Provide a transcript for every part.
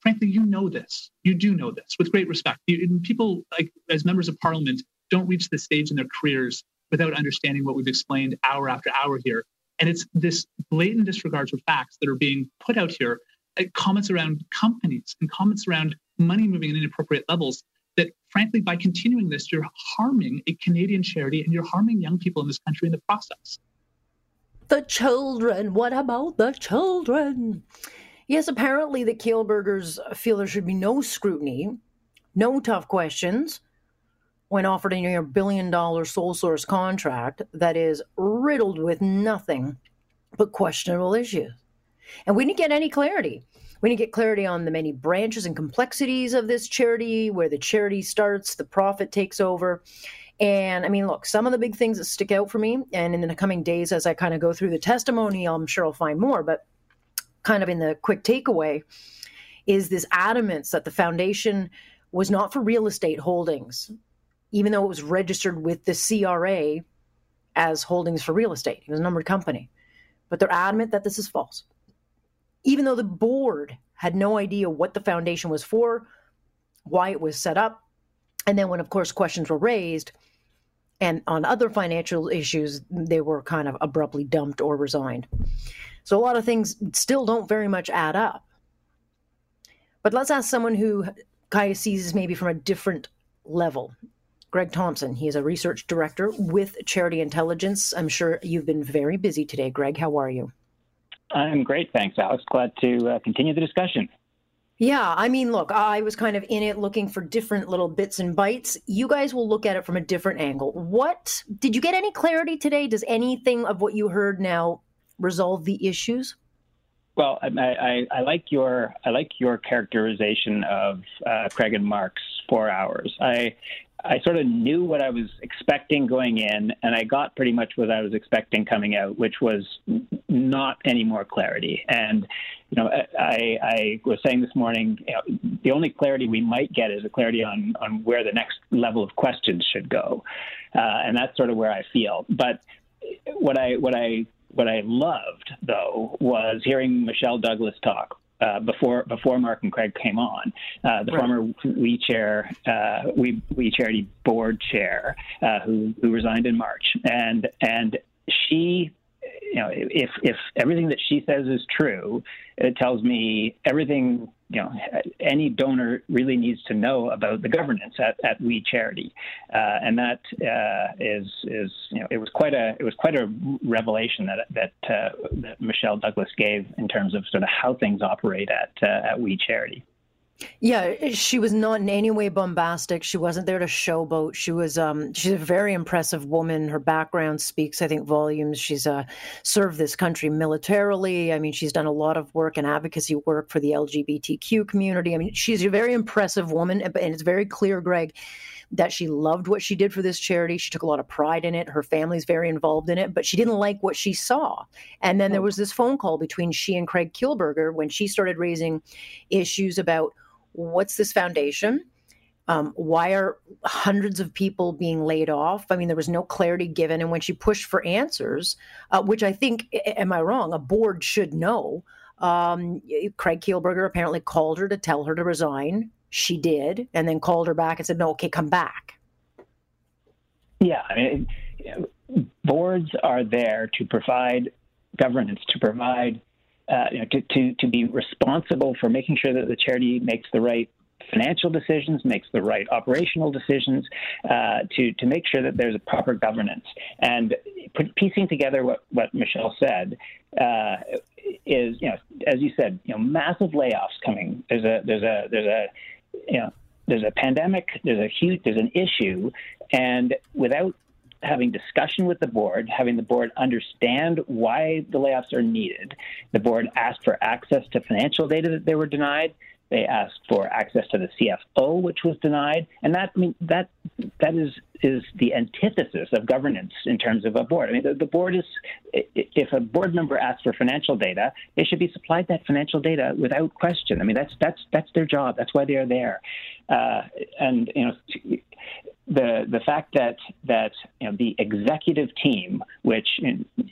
frankly, you know this. You do know this with great respect. You, people, like as members of parliament, don't reach this stage in their careers without understanding what we've explained hour after hour here. And it's this blatant disregard for facts that are being put out here, uh, comments around companies and comments around money moving in inappropriate levels. That, frankly, by continuing this, you're harming a Canadian charity and you're harming young people in this country in the process. The children. What about the children? Yes, apparently the Kielburgers feel there should be no scrutiny, no tough questions when offered a near billion dollar sole source contract that is riddled with nothing but questionable issues. And we didn't get any clarity. We didn't get clarity on the many branches and complexities of this charity, where the charity starts, the profit takes over. And I mean, look, some of the big things that stick out for me, and in the coming days, as I kind of go through the testimony, I'm sure I'll find more. But kind of in the quick takeaway is this adamance that the foundation was not for real estate holdings, even though it was registered with the CRA as holdings for real estate. It was a numbered company. But they're adamant that this is false. Even though the board had no idea what the foundation was for, why it was set up. And then, when, of course, questions were raised, and on other financial issues, they were kind of abruptly dumped or resigned. So a lot of things still don't very much add up. But let's ask someone who kind sees this maybe from a different level. Greg Thomson, he is a research director with Charity Intelligence. I'm sure you've been very busy today. Greg, how are you? I'm great, thanks, Alex. Glad to uh, continue the discussion. Yeah, I mean, look, I was kind of in it looking for different little bits and bites. You guys will look at it from a different angle. What did you get any clarity today? Does anything of what you heard now resolve the issues? Well, I, I, I, like your I like your characterization of uh, Craig and Mark's four hours. I I sort of knew what I was expecting going in, and I got pretty much what I was expecting coming out, which was not any more clarity. And you know, I, I was saying this morning, you know, the only clarity we might get is a clarity on on where the next level of questions should go, uh, and that's sort of where I feel. But what I what I what I loved, though, was hearing Michelle Douglas talk. Uh, before before Mark and Craig came on, uh, the right. former We Chair uh, We We Charity board chair uh, who who resigned in March, and and she you know, if if everything that she says is true, it tells me everything you know any donor really needs to know about the governance at, at We Charity, uh, and that uh, is is you know it was quite a it was quite a revelation that that, uh, that Michelle Douglas gave in terms of sort of how things operate at uh, at We Charity. Yeah, she was not in any way bombastic. She wasn't there to showboat. She was um she's a very impressive woman. Her background speaks, I think, volumes. She's uh served this country militarily. I mean, she's done a lot of work and advocacy work for the LGBTQ community. I mean, she's a very impressive woman and it's very clear, Greg, that she loved what she did for this charity. She took a lot of pride in it. Her family's very involved in it, but she didn't like what she saw. And then there was this phone call between she and Craig Kielburger when she started raising issues about what's this foundation? Um, why are hundreds of people being laid off? I mean, there was no clarity given. And when she pushed for answers, uh, which I think, am I wrong? A board should know. Um, Craig Kielburger apparently called her to tell her to resign. She did, and then called her back and said, "No, okay, come back." Yeah, I mean, boards are there to provide governance, to provide uh, you know, to, to, to be responsible for making sure that the charity makes the right financial decisions, makes the right operational decisions, uh, to to make sure that there's a proper governance. And piecing together what what Michelle said uh, is, you know, as you said, you know, massive layoffs coming. There's a there's a there's a you know there's a pandemic. There's a huge there's an issue, and without having discussion with the board, having the board understand why the layoffs are needed. The board asked for access to financial data that they were denied. They asked for access to the CFO, which was denied, and that I mean that that is is the antithesis of governance in terms of a board. I mean, the, the, board is if a board member asks for financial data, they should be supplied that financial data without question. I mean, that's that's that's their job. That's why they are there. Uh, and you know, the the fact that that you know, the executive team, which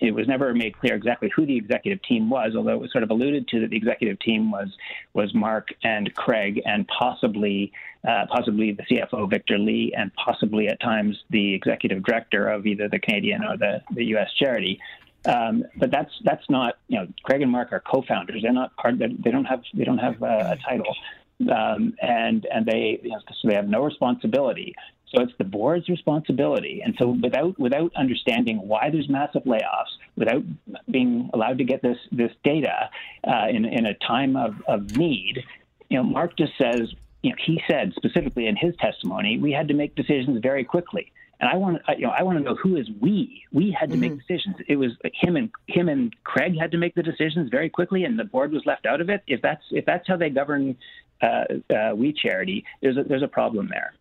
it was never made clear exactly who the executive team was, although it was sort of alluded to that the executive team was was Mark and Craig and possibly uh, possibly the CFO Victor Li and possibly at times the executive director of either the Canadian or the, the U.S. charity. Um, but that's that's not you know Craig and Mark are co-founders. They're not part. They don't have they don't have a, a title, um, and and they you know, so they have no responsibility. So it's the board's responsibility. And so without without understanding why there's massive layoffs, without being allowed to get this this data uh, in in a time of, of need, you know, Mark just says, you know, he said specifically in his testimony, we had to make decisions very quickly. And I want to, you know, I want to know who is we. We had to mm-hmm. make decisions. It was him and him and Craig had to make the decisions very quickly, and the board was left out of it. If that's if that's how they govern We Charity, there's a, there's a problem there.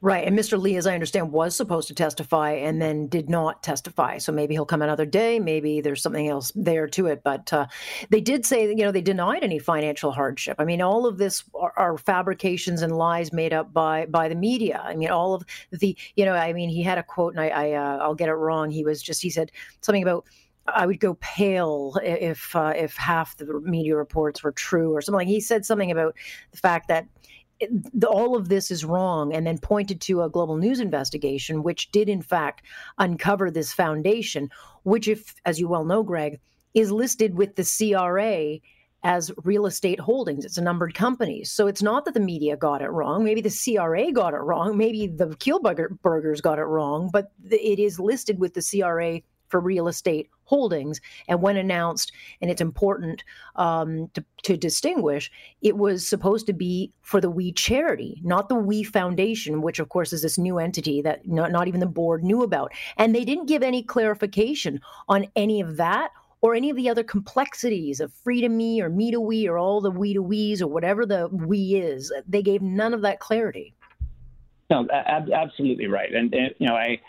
Right. And Mr. Li, as I understand, was supposed to testify and then did not testify. So maybe he'll come another day. Maybe there's something else there to it. But uh, they did say, you know, they denied any financial hardship. I mean, all of this are, are, fabrications and lies made up by by the media. I mean, all of the, you know, I mean, he had a quote, and I, I uh, I'll get it wrong. He was just, he said something about. I would go pale if uh, if half the media reports were true or something. Like he said something about the fact that all of this is wrong, and then pointed to a global news investigation, which did in fact uncover this foundation, which, if as you well know, Greg, is listed with the CRA as real estate holdings. It's a numbered company. So it's not that the media got it wrong. Maybe the CRA got it wrong. Maybe the Kielburgers got it wrong, but it is listed with the CRA for real estate holdings. And when announced, and it's important um, to, to, distinguish, it was supposed to be for the We charity, not the We Foundation, which of course is this new entity that not, not even the board knew about. And they didn't give any clarification on any of that or any of the other complexities of free to me or me to we or all the we to we's or whatever the we is. They gave none of that clarity. No, ab- absolutely right. And, and, you know, I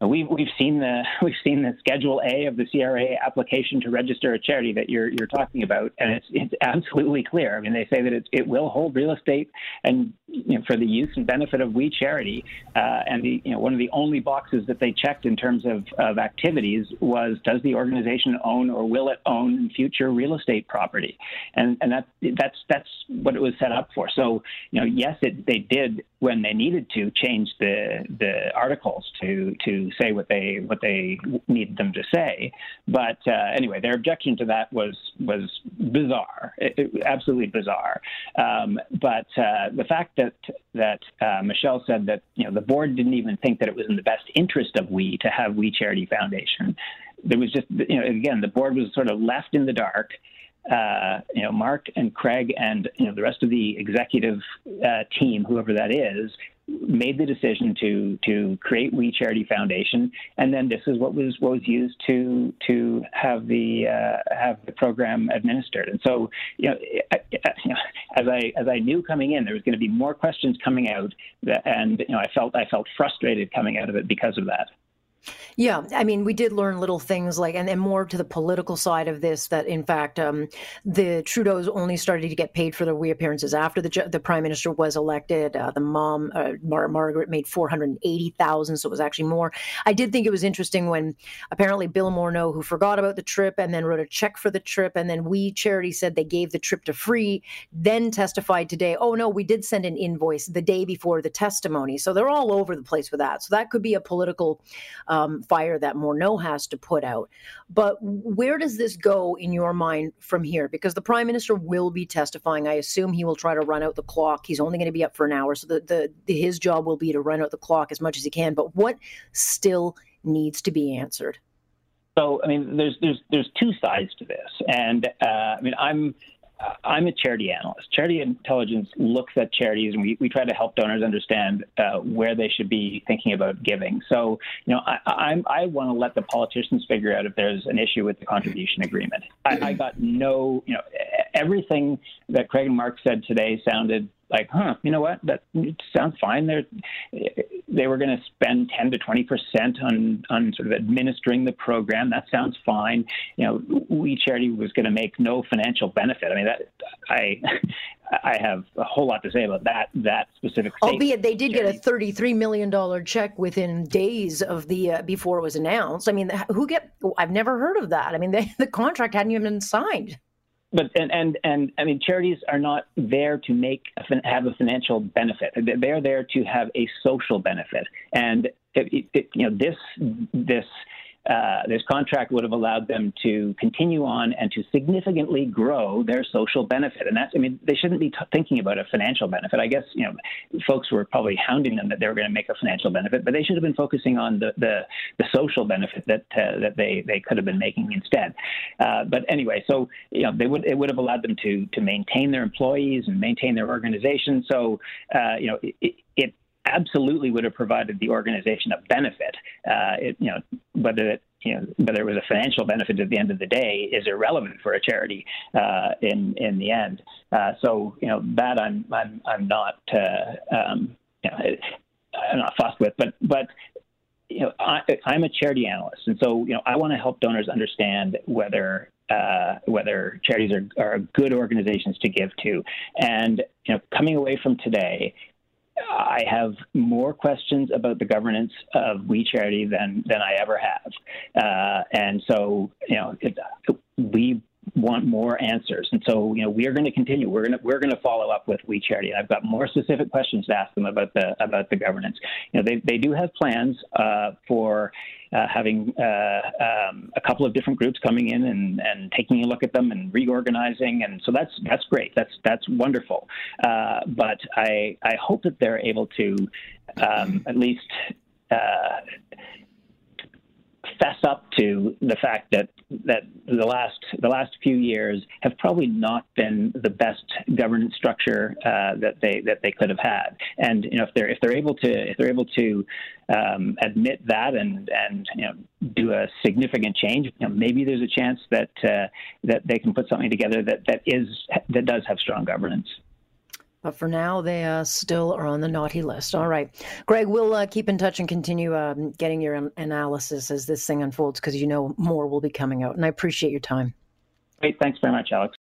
We've we've seen the we've seen the Schedule A of the CRA application to register a charity that you're you're talking about, and it's it's absolutely clear. I mean, they say that it it will hold real estate and you know, for the use and benefit of We Charity, uh, and the you know one of the only boxes that they checked in terms of of activities was does the organization own or will it own future real estate property, and and that that's that's what it was set up for. So you know, yes, it they did when they needed to change the the articles to to say what they what they needed them to say. But uh, anyway, their objection to that was was bizarre, it, it, absolutely bizarre. Um, but uh, the fact that that uh, Michelle said that you know the board didn't even think that it was in the best interest of We to have We Charity Foundation. There was just you know again the board was sort of left in the dark uh, you know, Mark and Craig and you know the rest of the executive uh, team, whoever that is, made the decision to to create We Charity Foundation, and then this is what was what was used to to have the uh, have the program administered. And so, you know, as I as I knew coming in, there was going to be more questions coming out, and you know, I felt I felt frustrated coming out of it because of that. Yeah, I mean, we did learn little things like, and, and more to the political side of this, that in fact, um, the Trudeau's only started to get paid for their reappearances after the the prime minister was elected. Uh, the mom, uh, Mar- Margaret, made four hundred eighty thousand, so it was actually more. I did think it was interesting when apparently Bill Morneau, who forgot about the trip and then wrote a check for the trip, and then we charity said they gave the trip to free, then testified today. Oh no, we did send an invoice the day before the testimony, so they're all over the place with that. So that could be a political. Uh, um, fire that Morneau has to put out. But where does this go in your mind from here? Because the prime minister will be testifying. I assume he will try to run out the clock. He's only going to be up for an hour, so the, the, the his job will be to run out the clock as much as he can. But what still needs to be answered? So, I mean, there's there's there's two sides to this, and uh, I mean, I'm I'm a charity analyst. Charity intelligence looks at charities, and we, we try to help donors understand uh, where they should be thinking about giving. So, you know, I, I'm, I want to let the politicians figure out if there's an issue with the contribution agreement. I, I got no, you know, everything that Craig and Mark said today sounded like, huh, you know what? That sounds fine. They're, they were going to spend 10 to 20 percent on on sort of administering the program. That sounds fine. You know, We Charity was going to make no financial benefit. I mean, that I I have a whole lot to say about that that specific. Albeit they did get a 33 million dollar check within days of the uh, before it was announced. I mean, who get? I've never heard of that. I mean, they, the contract hadn't even been signed but and, and and I mean, charities are not there to make have a financial benefit. They're there to have a social benefit, and it, it, you know this this uh, this contract would have allowed them to continue on and to significantly grow their social benefit. And that's, I mean, they shouldn't be t- thinking about a financial benefit. I guess, you know, folks were probably hounding them that they were going to make a financial benefit, but they should have been focusing on the, the, the social benefit that, uh, that they, they could have been making instead. Uh, but anyway, so, you know, they would, it would have allowed them to, to maintain their employees and maintain their organization. So, uh, you know, it, it absolutely would have provided the organization a benefit. Uh, it, you know, whether it you know, whether it was a financial benefit at the end of the day is irrelevant for a charity uh, in in the end. Uh, so you know that I'm I'm I'm not uh, um, you know, I'm not fussed with, but but you know I, I'm a charity analyst, and so you know I want to help donors understand whether uh, whether charities are, are good organizations to give to. And you know, coming away from today, I have more questions about the governance of We Charity than than I ever have, uh, and so you know it, we want more answers. And so, you know, we are going to continue. We're going to we're going to follow up with We Charity. I've got more specific questions to ask them about the about the governance. You know, they they do have plans uh, for. Uh, having uh, um, a couple of different groups coming in and, and taking a look at them and reorganizing, and so that's that's great. That's that's wonderful. Uh, but I I hope that they're able to um, at least uh, fess up to the fact that that the last the last few years have probably not been the best governance structure uh, that they that they could have had. And you know, if they're if they're able to if they're able to um, admit that and and you know do a significant change, you know, maybe there's a chance that uh, that they can put something together that that is that does have strong governance. But for now, they uh, still are on the naughty list. All right. Greg, we'll uh, keep in touch and continue um, getting your analysis as this thing unfolds because you know more will be coming out. And I appreciate your time. Great. Thanks very much, Alex.